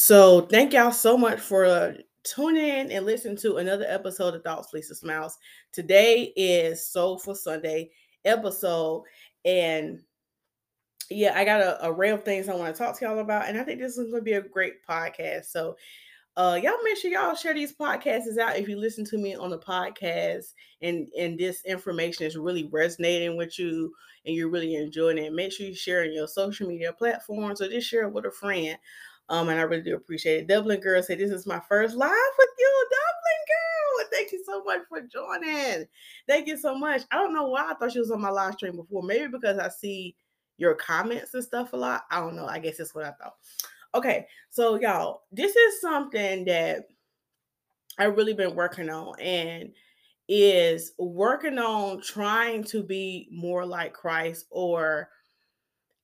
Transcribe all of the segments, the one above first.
So thank y'all so much for uh, tuning in and listening to another episode of Thoughts, Lisa Smiles. Today is Soulful Sunday episode, and yeah, I got a array of things I want to talk to y'all about, and I think this is going to be a great podcast. So, uh, y'all make sure y'all share these podcasts out if you listen to me on the podcast, and and this information is really resonating with you, and you're really enjoying it. Make sure you share in your social media platforms, or just share it with a friend. Um, and I really do appreciate it. Dublin girl said, This is my first live with you, Dublin girl. Thank you so much for joining. Thank you so much. I don't know why I thought she was on my live stream before. Maybe because I see your comments and stuff a lot. I don't know. I guess that's what I thought. Okay, so y'all, this is something that I've really been working on and is working on trying to be more like Christ or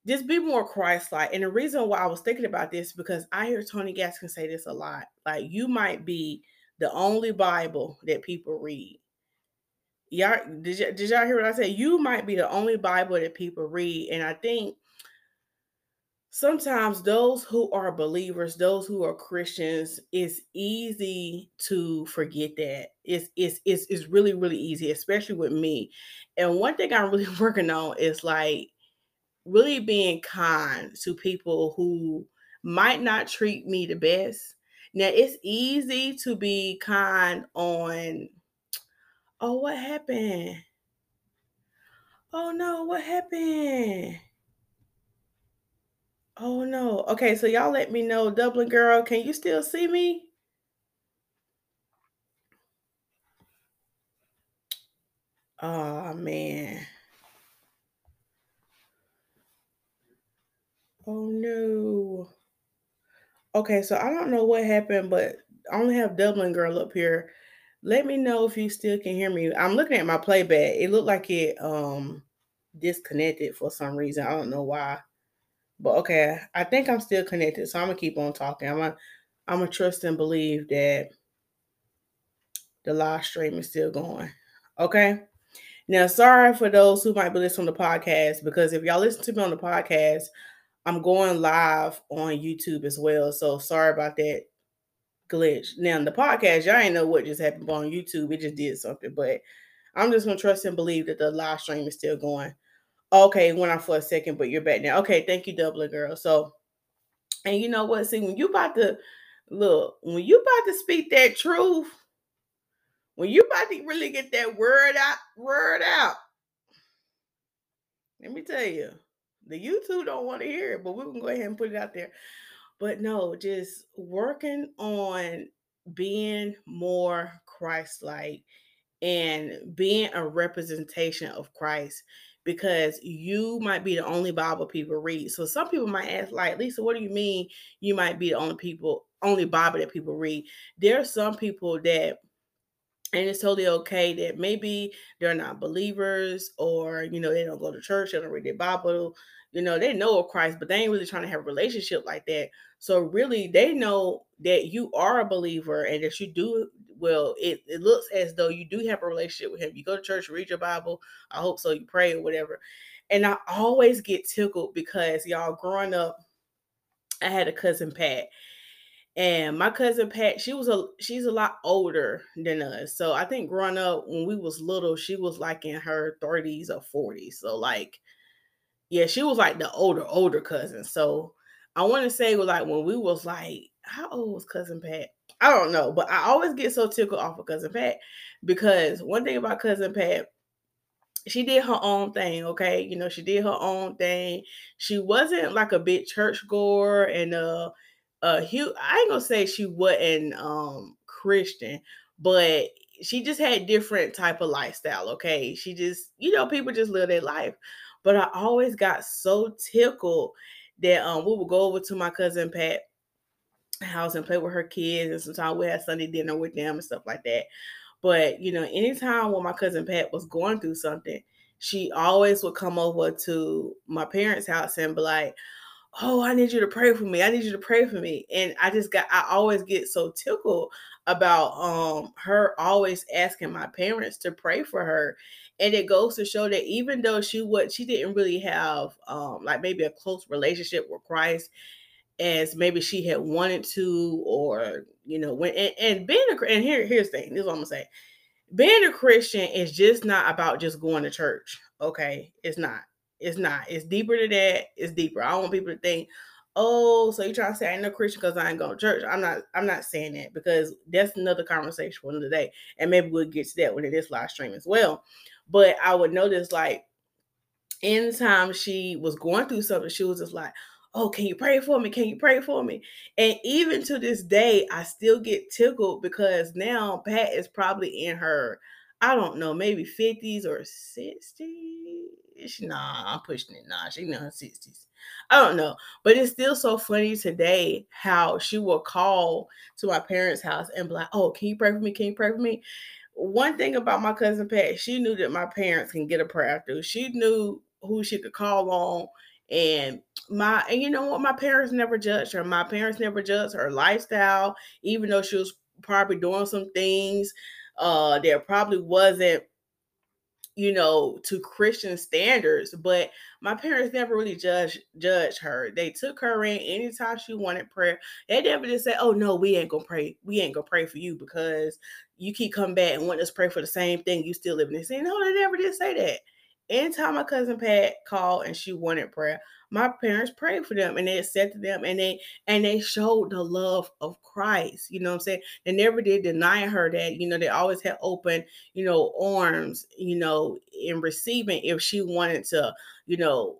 just be more Christ-like. And the reason why I was thinking about this because I hear Tony Gaskins say this a lot. Like you might be the only Bible that people read. Y'all did, y- did y'all hear what I said? You might be the only Bible that people read. And I think sometimes those who are believers, those who are Christians, it's easy to forget that. It's it's it's, it's really, really easy, especially with me. And one thing I'm really working on is like really being kind to people who might not treat me the best. Now it's easy to be kind on, oh, what happened? Oh no, what happened? Oh no. Okay, so y'all let me know, Dublin girl, can you still see me? Oh man. Oh no. Okay, so I don't know what happened, but I only have Dublin girl up here. Let me know if you still can hear me. I'm looking at my playback. It looked like it um disconnected for some reason. I don't know why. But okay, I think I'm still connected. So I'm gonna keep on talking. I'm gonna I'm gonna trust and believe that the live stream is still going. Okay. Now, sorry for those who might be listening to the podcast because if y'all listen to me on the podcast, I'm going live on YouTube as well. So sorry about that glitch. Now, in the podcast, y'all ain't know what just happened on YouTube. It just did something, but I'm just gonna trust and believe that the live stream is still going. Okay, went off for a second, but you're back now. Okay, thank you, Dublin girl. So, and you know what? See, when you about to look, when you about to speak that truth, when you about to really get that word out, word out. Let me tell you, the YouTube don't want to hear it, but we can go ahead and put it out there. But no, just working on being more Christ-like and being a representation of Christ because you might be the only Bible people read. So some people might ask, like, Lisa, what do you mean you might be the only people, only Bible that people read? There are some people that and it's totally okay that maybe they're not believers or you know they don't go to church they don't read their bible you know they know of christ but they ain't really trying to have a relationship like that so really they know that you are a believer and that you do well it, it looks as though you do have a relationship with him you go to church read your bible i hope so you pray or whatever and i always get tickled because y'all growing up i had a cousin pat and my cousin Pat, she was a she's a lot older than us. So I think growing up when we was little, she was like in her 30s or 40s. So like, yeah, she was like the older, older cousin. So I want to say like when we was like, how old was cousin Pat? I don't know, but I always get so tickled off of cousin Pat because one thing about cousin Pat, she did her own thing, okay? You know, she did her own thing. She wasn't like a big church goer and uh uh Hugh, I ain't gonna say she wasn't um Christian, but she just had different type of lifestyle. Okay, she just you know people just live their life, but I always got so tickled that um we would go over to my cousin Pat house and play with her kids, and sometimes we had Sunday dinner with them and stuff like that. But you know, anytime when my cousin Pat was going through something, she always would come over to my parents' house and be like, oh, I need you to pray for me. I need you to pray for me. And I just got I always get so tickled about um her always asking my parents to pray for her. And it goes to show that even though she what she didn't really have um like maybe a close relationship with Christ, as maybe she had wanted to, or you know, when and, and being a and here here's the thing. This is what I'm gonna say. Being a Christian is just not about just going to church. Okay, it's not. It's not. It's deeper than that. It's deeper. I want people to think, oh, so you trying to say I ain't no Christian because I ain't going to church. I'm not, I'm not saying that because that's another conversation for another day. And maybe we'll get to that when it is live stream as well. But I would notice like anytime she was going through something, she was just like, Oh, can you pray for me? Can you pray for me? And even to this day, I still get tickled because now Pat is probably in her, I don't know, maybe 50s or 60s. Nah, I'm pushing it. Nah, she's in her 60s. I don't know. But it's still so funny today how she will call to my parents' house and be like, Oh, can you pray for me? Can you pray for me? One thing about my cousin Pat, she knew that my parents can get a prayer through. She knew who she could call on. And my and you know what? My parents never judged her. My parents never judged her lifestyle, even though she was probably doing some things uh there probably wasn't you know, to Christian standards, but my parents never really judged judged her. They took her in anytime she wanted prayer. They never just said, "Oh no, we ain't gonna pray. We ain't gonna pray for you because you keep coming back and want us to pray for the same thing. You still living in sin." No, they never did say that. Anytime my cousin Pat called and she wanted prayer, my parents prayed for them and they accepted them and they and they showed the love of Christ. You know what I'm saying? They never did deny her that, you know, they always had open, you know, arms, you know, in receiving if she wanted to, you know,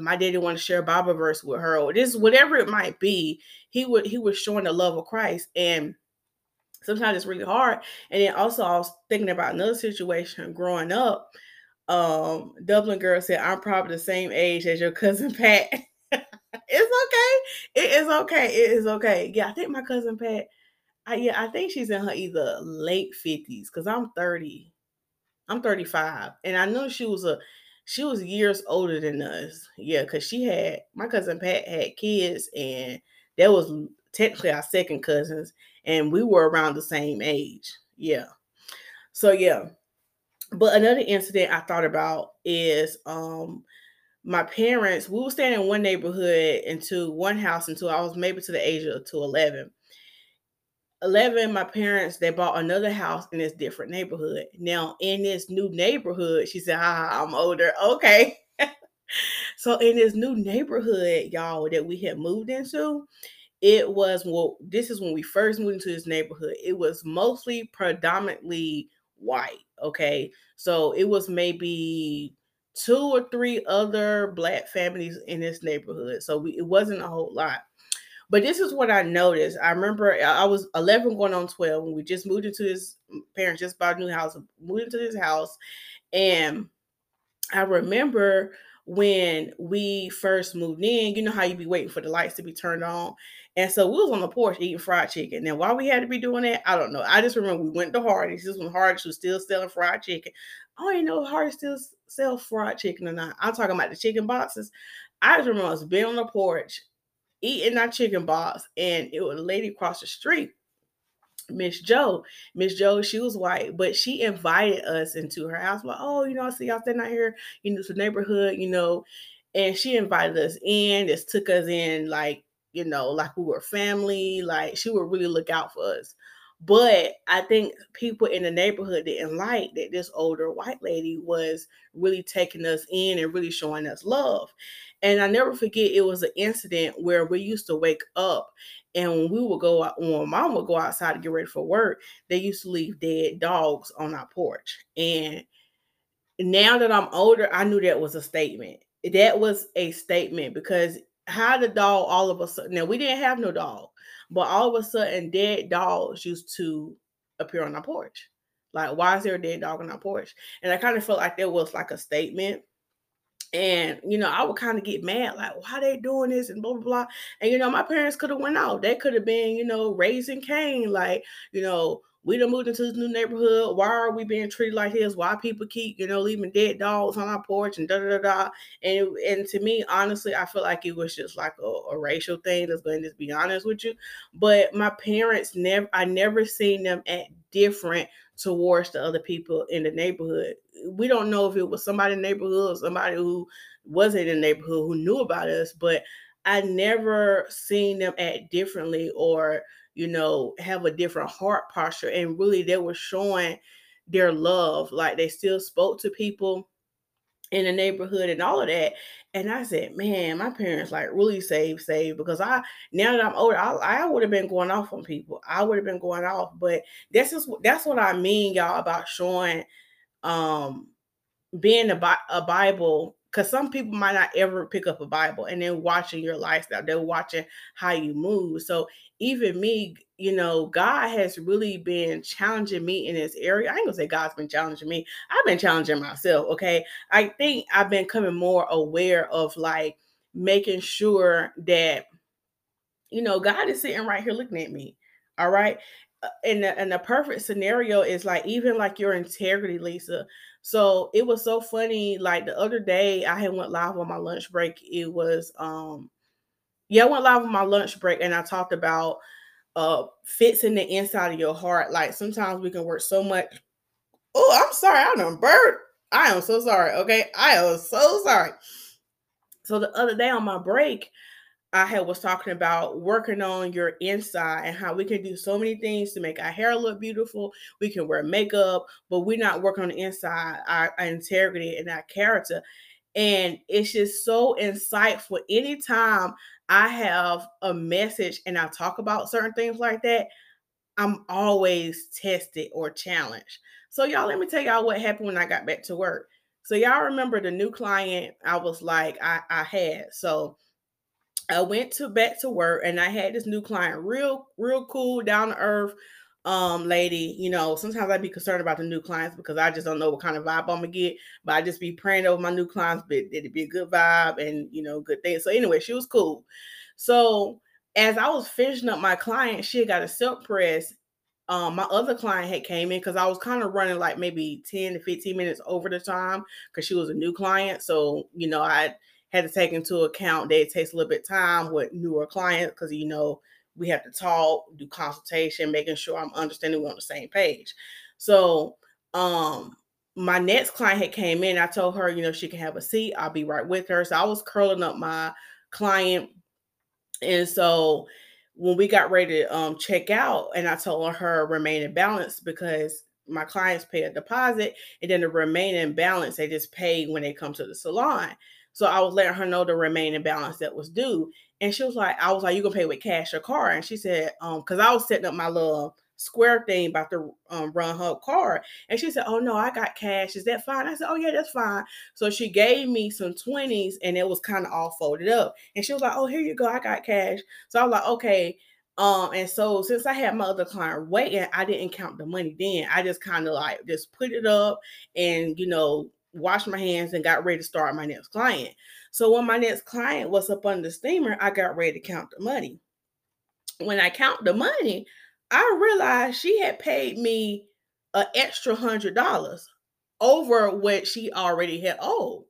my daddy wanted to share Bible verse with her or this whatever it might be, he would he was showing the love of Christ. And sometimes it's really hard. And then also I was thinking about another situation growing up um Dublin girl said, I'm probably the same age as your cousin Pat. it's okay. It is okay. It is okay. Yeah, I think my cousin Pat, I yeah, I think she's in her either late 50s because I'm 30. I'm 35. And I know she was a she was years older than us. Yeah, because she had my cousin Pat had kids, and that was technically our second cousins, and we were around the same age. Yeah. So yeah, but another incident I thought about is um my parents, we were staying in one neighborhood into one house until I was maybe to the age of to 11. 11, my parents, they bought another house in this different neighborhood. Now, in this new neighborhood, she said, ah, I'm older. Okay. so, in this new neighborhood, y'all, that we had moved into, it was well, this is when we first moved into this neighborhood. It was mostly predominantly white. Okay. So it was maybe two or three other black families in this neighborhood. So we, it wasn't a whole lot. But this is what I noticed. I remember uh, I was 11 going on 12 when we just moved into his parents just bought a new house, moved into this house. And I remember when we first moved in, you know how you be waiting for the lights to be turned on. And so we was on the porch eating fried chicken. Now, why we had to be doing that, I don't know. I just remember we went to Hardee's. This when Hardee's was still selling fried chicken. I don't even know if Hardee's still sell fried chicken or not. I'm talking about the chicken boxes. I just remember us being on the porch eating our chicken box, and it was a lady across the street Miss Joe. Miss Joe, she was white, but she invited us into her house. Like, oh, you know, I see y'all standing out here, you know, neighborhood, you know, and she invited us in. Just took us in, like, you know, like we were family. Like she would really look out for us. But I think people in the neighborhood didn't like that this older white lady was really taking us in and really showing us love. And I never forget it was an incident where we used to wake up and when we would go out, when mom would go outside to get ready for work, they used to leave dead dogs on our porch. And now that I'm older, I knew that was a statement. That was a statement because how the dog all of a sudden now we didn't have no dog, but all of a sudden dead dogs used to appear on our porch. Like, why is there a dead dog on our porch? And I kind of felt like there was like a statement and you know, I would kind of get mad, like, why they doing this and blah blah blah. And you know, my parents could have went out. They could have been, you know, raising Cain, like, you know, we done moved into this new neighborhood. Why are we being treated like this? Why people keep, you know, leaving dead dogs on our porch and da da da da. And and to me, honestly, I feel like it was just like a, a racial thing. Let's go and just be honest with you. But my parents never, I never seen them act different towards the other people in the neighborhood. We don't know if it was somebody in the neighborhood or somebody who wasn't in the neighborhood who knew about us, but I never seen them act differently or, you know, have a different heart posture. And really, they were showing their love. Like they still spoke to people in the neighborhood and all of that. And I said, man, my parents like really saved, saved because I now that I'm older, I, I would have been going off on people. I would have been going off, but that's just that's what I mean, y'all, about showing um being a, a Bible because some people might not ever pick up a Bible and then watching your lifestyle, they're watching how you move. So even me, you know, God has really been challenging me in this area. I ain't gonna say God's been challenging me. I've been challenging myself. Okay. I think I've been coming more aware of like making sure that, you know, God is sitting right here looking at me. All right. Uh, and the, and the perfect scenario is like even like your integrity, Lisa. So it was so funny. Like the other day, I had went live on my lunch break. It was um, yeah, I went live on my lunch break, and I talked about uh fits in the inside of your heart. Like sometimes we can work so much. Oh, I'm sorry, I am bird. I am so sorry. Okay, I am so sorry. So the other day on my break, I had was talking about working on your inside and how we can do so many things to make our hair look beautiful. We can wear makeup, but we're not working on the inside, our, our integrity and our character. And it's just so insightful. Anytime I have a message and I talk about certain things like that, I'm always tested or challenged. So, y'all, let me tell y'all what happened when I got back to work. So, y'all remember the new client I was like, I, I had. So, I went to back to work and I had this new client, real, real cool, down to earth um lady. You know, sometimes I'd be concerned about the new clients because I just don't know what kind of vibe I'm gonna get. But I just be praying over my new clients, but it'd be a good vibe and you know, good thing. So anyway, she was cool. So as I was finishing up my client, she got a silk press. Um, my other client had came in because I was kind of running like maybe 10 to 15 minutes over the time because she was a new client. So, you know, I had to take into account that it takes a little bit of time with newer clients because you know we have to talk, do consultation, making sure I'm understanding we're on the same page. So um my next client had came in. I told her, you know, she can have a seat. I'll be right with her. So I was curling up my client. And so when we got ready to um, check out, and I told her remain in balance because my clients pay a deposit and then the remaining balance they just pay when they come to the salon. So I was letting her know the remaining balance that was due. And she was like, I was like, you gonna pay with cash or card? And she said, um, because I was setting up my little square thing about to um, run her card. And she said, Oh no, I got cash. Is that fine? I said, Oh yeah, that's fine. So she gave me some 20s and it was kind of all folded up. And she was like, Oh, here you go, I got cash. So I was like, okay. Um, and so since I had my other client waiting, I didn't count the money then. I just kind of like just put it up and you know washed my hands and got ready to start my next client. So when my next client was up on the steamer, I got ready to count the money. When I count the money, I realized she had paid me an extra hundred dollars over what she already had owed.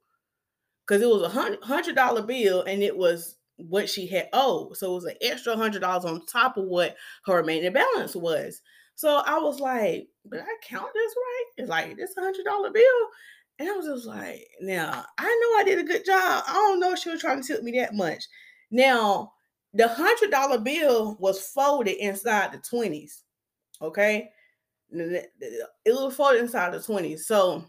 Because it was a hundred dollar bill and it was what she had owed. So it was an extra hundred dollars on top of what her remaining balance was. So I was like, "Did I count this right? It's like this hundred dollar bill. And I was just like, now I know I did a good job. I don't know if she was trying to tip me that much. Now, the hundred dollar bill was folded inside the 20s. Okay. It was folded inside the 20s. So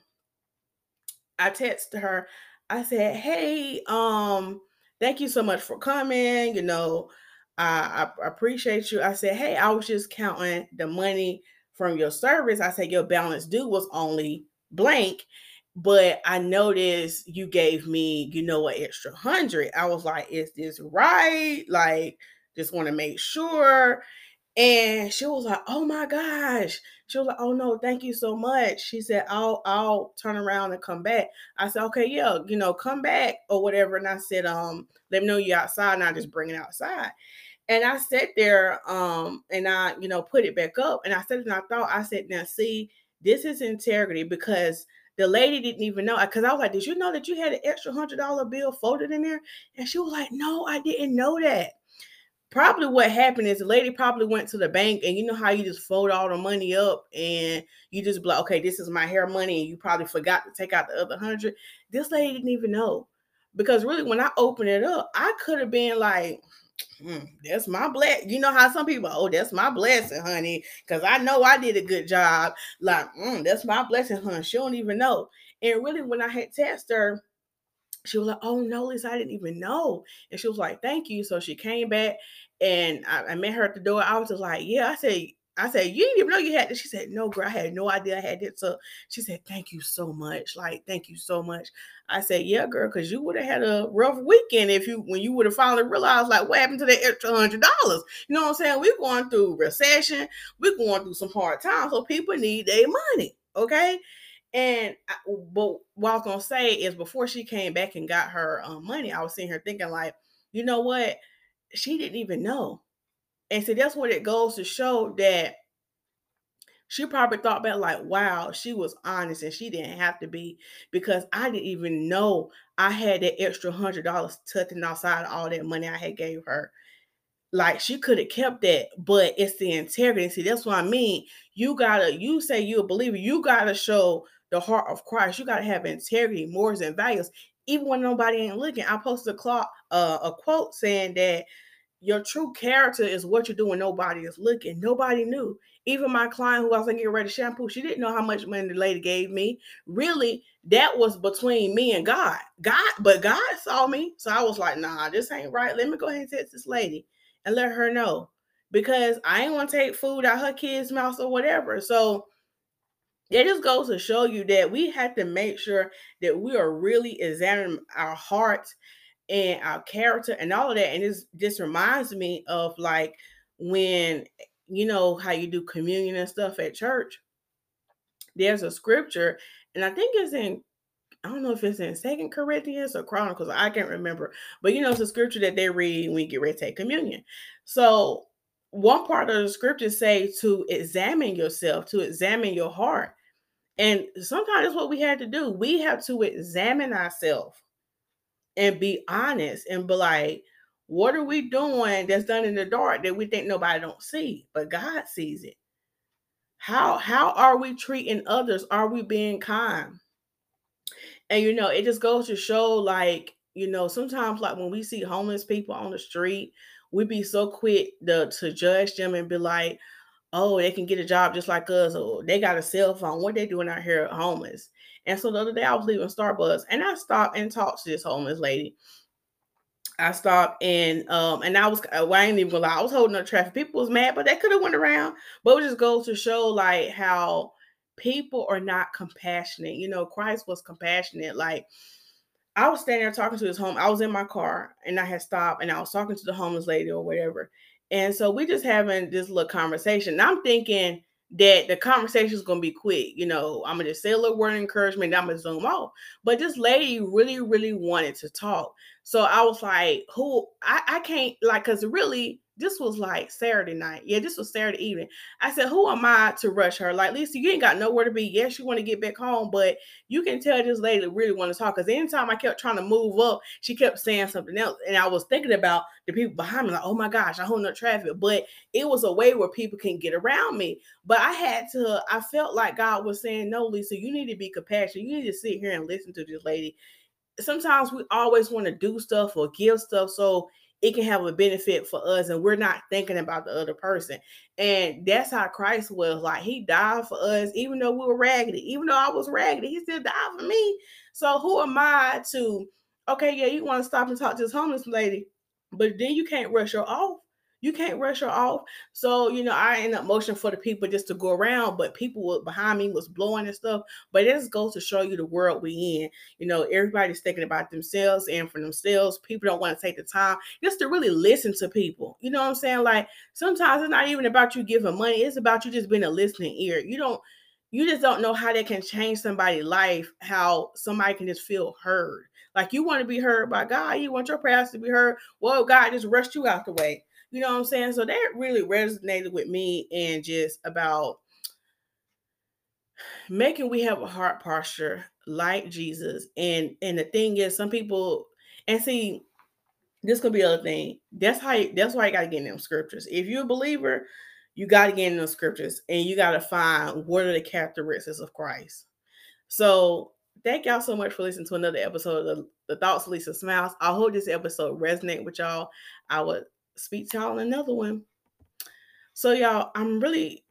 I texted her. I said, Hey, um, thank you so much for coming. You know, I, I appreciate you. I said, Hey, I was just counting the money from your service. I said, Your balance due was only blank but I noticed you gave me, you know, an extra hundred. I was like, is this right? Like, just want to make sure. And she was like, oh my gosh. She was like, oh no, thank you so much. She said, I'll I'll turn around and come back. I said, okay, yeah, you know, come back or whatever. And I said, um, let me know you're outside and I just bring it outside. And I sat there, um, and I, you know, put it back up. And I said, and I thought, I said, now see, this is integrity because the lady didn't even know because I was like, Did you know that you had an extra hundred dollar bill folded in there? And she was like, No, I didn't know that. Probably what happened is the lady probably went to the bank and you know how you just fold all the money up and you just be like, okay, this is my hair money, and you probably forgot to take out the other hundred. This lady didn't even know because really when I opened it up, I could have been like, mm, that's my bless. You know how some people, oh, that's my blessing, honey, because I know I did a good job. Like, mm, that's my blessing, honey. She don't even know. And really, when I had tested her, she was like, "Oh no, Lisa, I didn't even know." And she was like, "Thank you." So she came back, and I, I met her at the door. I was just like, "Yeah." I said, I said, You didn't even know you had this. She said, No, girl, I had no idea I had it. So she said, Thank you so much. Like, thank you so much. I said, Yeah, girl, because you would have had a rough weekend if you when you would have finally realized like what happened to that extra hundred dollars. You know what I'm saying? We're going through recession, we're going through some hard times. So people need their money. Okay. And I, but what I was gonna say is before she came back and got her um, money, I was sitting here thinking, like, you know what? She didn't even know and so that's what it goes to show that she probably thought back like, wow, she was honest and she didn't have to be because I didn't even know I had that extra hundred dollars tucking outside of all that money I had gave her. Like she could have kept that, but it's the integrity. See, that's what I mean. You gotta, you say you're a believer, you gotta show the heart of Christ. You gotta have integrity, morals, and values. Even when nobody ain't looking. I posted a, clock, uh, a quote saying that your true character is what you're doing. Nobody is looking. Nobody knew. Even my client who I was getting ready to shampoo, she didn't know how much money the lady gave me. Really, that was between me and God. God, but God saw me. So I was like, nah, this ain't right. Let me go ahead and text this lady and let her know. Because I ain't want to take food out her kids' mouths or whatever. So it just goes to show you that we have to make sure that we are really examining our hearts and our character and all of that. And this just reminds me of like when you know how you do communion and stuff at church. There's a scripture, and I think it's in I don't know if it's in Second Corinthians or Chronicles. I can't remember, but you know it's a scripture that they read when you get ready to take communion. So one part of the scripture say to examine yourself, to examine your heart. And sometimes what we had to do. We have to examine ourselves and be honest and be like, what are we doing that's done in the dark that we think nobody don't see, but God sees it? How how are we treating others? Are we being kind? And you know, it just goes to show like, you know, sometimes like when we see homeless people on the street, we be so quick to, to judge them and be like, oh, they can get a job just like us, or they got a cell phone. What they doing out here homeless? And so the other day I was leaving Starbucks and I stopped and talked to this homeless lady. I stopped and um and I was uh, well, I ain't even gonna lie, I was holding up traffic. People was mad, but they could have went around. But it just goes to show like how people are not compassionate. You know, Christ was compassionate. Like I was standing there talking to his home. I was in my car and I had stopped and I was talking to the homeless lady or whatever. And so we just having this little conversation. And I'm thinking that the conversation is going to be quick. You know, I'm going to just say a little word of encouragement, I'm going to zoom off. But this lady really, really wanted to talk. So I was like, who, I, I can't, like, because really, this was like Saturday night. Yeah, this was Saturday evening. I said, Who am I to rush her? Like, Lisa, you ain't got nowhere to be. Yes, you want to get back home, but you can tell this lady really want to talk. Because anytime I kept trying to move up, she kept saying something else. And I was thinking about the people behind me, like, oh my gosh, I hold up traffic. But it was a way where people can get around me. But I had to, I felt like God was saying, No, Lisa, you need to be compassionate. You need to sit here and listen to this lady. Sometimes we always want to do stuff or give stuff. So it can have a benefit for us and we're not thinking about the other person. And that's how Christ was like he died for us, even though we were raggedy, even though I was raggedy, he still died for me. So who am I to okay, yeah, you want to stop and talk to this homeless lady, but then you can't rush her off. You can't rush her off. So, you know, I end up motion for the people just to go around, but people behind me was blowing and stuff. But it just goes to show you the world we in. You know, everybody's thinking about themselves and for themselves. People don't want to take the time just to really listen to people. You know what I'm saying? Like sometimes it's not even about you giving money, it's about you just being a listening ear. You don't you just don't know how that can change somebody's life, how somebody can just feel heard. Like you want to be heard by God, you want your prayers to be heard. Well, God just rushed you out the way. You know what I'm saying? So that really resonated with me and just about making we have a heart posture like Jesus. And and the thing is, some people and see this could be other thing. That's how you, that's why you gotta get in them scriptures. If you're a believer, you gotta get in those scriptures and you gotta find what are the characteristics of Christ. So thank y'all so much for listening to another episode of the, the Thoughts Lisa Smiles. I hope this episode resonate with y'all. I will speak to y'all in another one. So, y'all, I'm really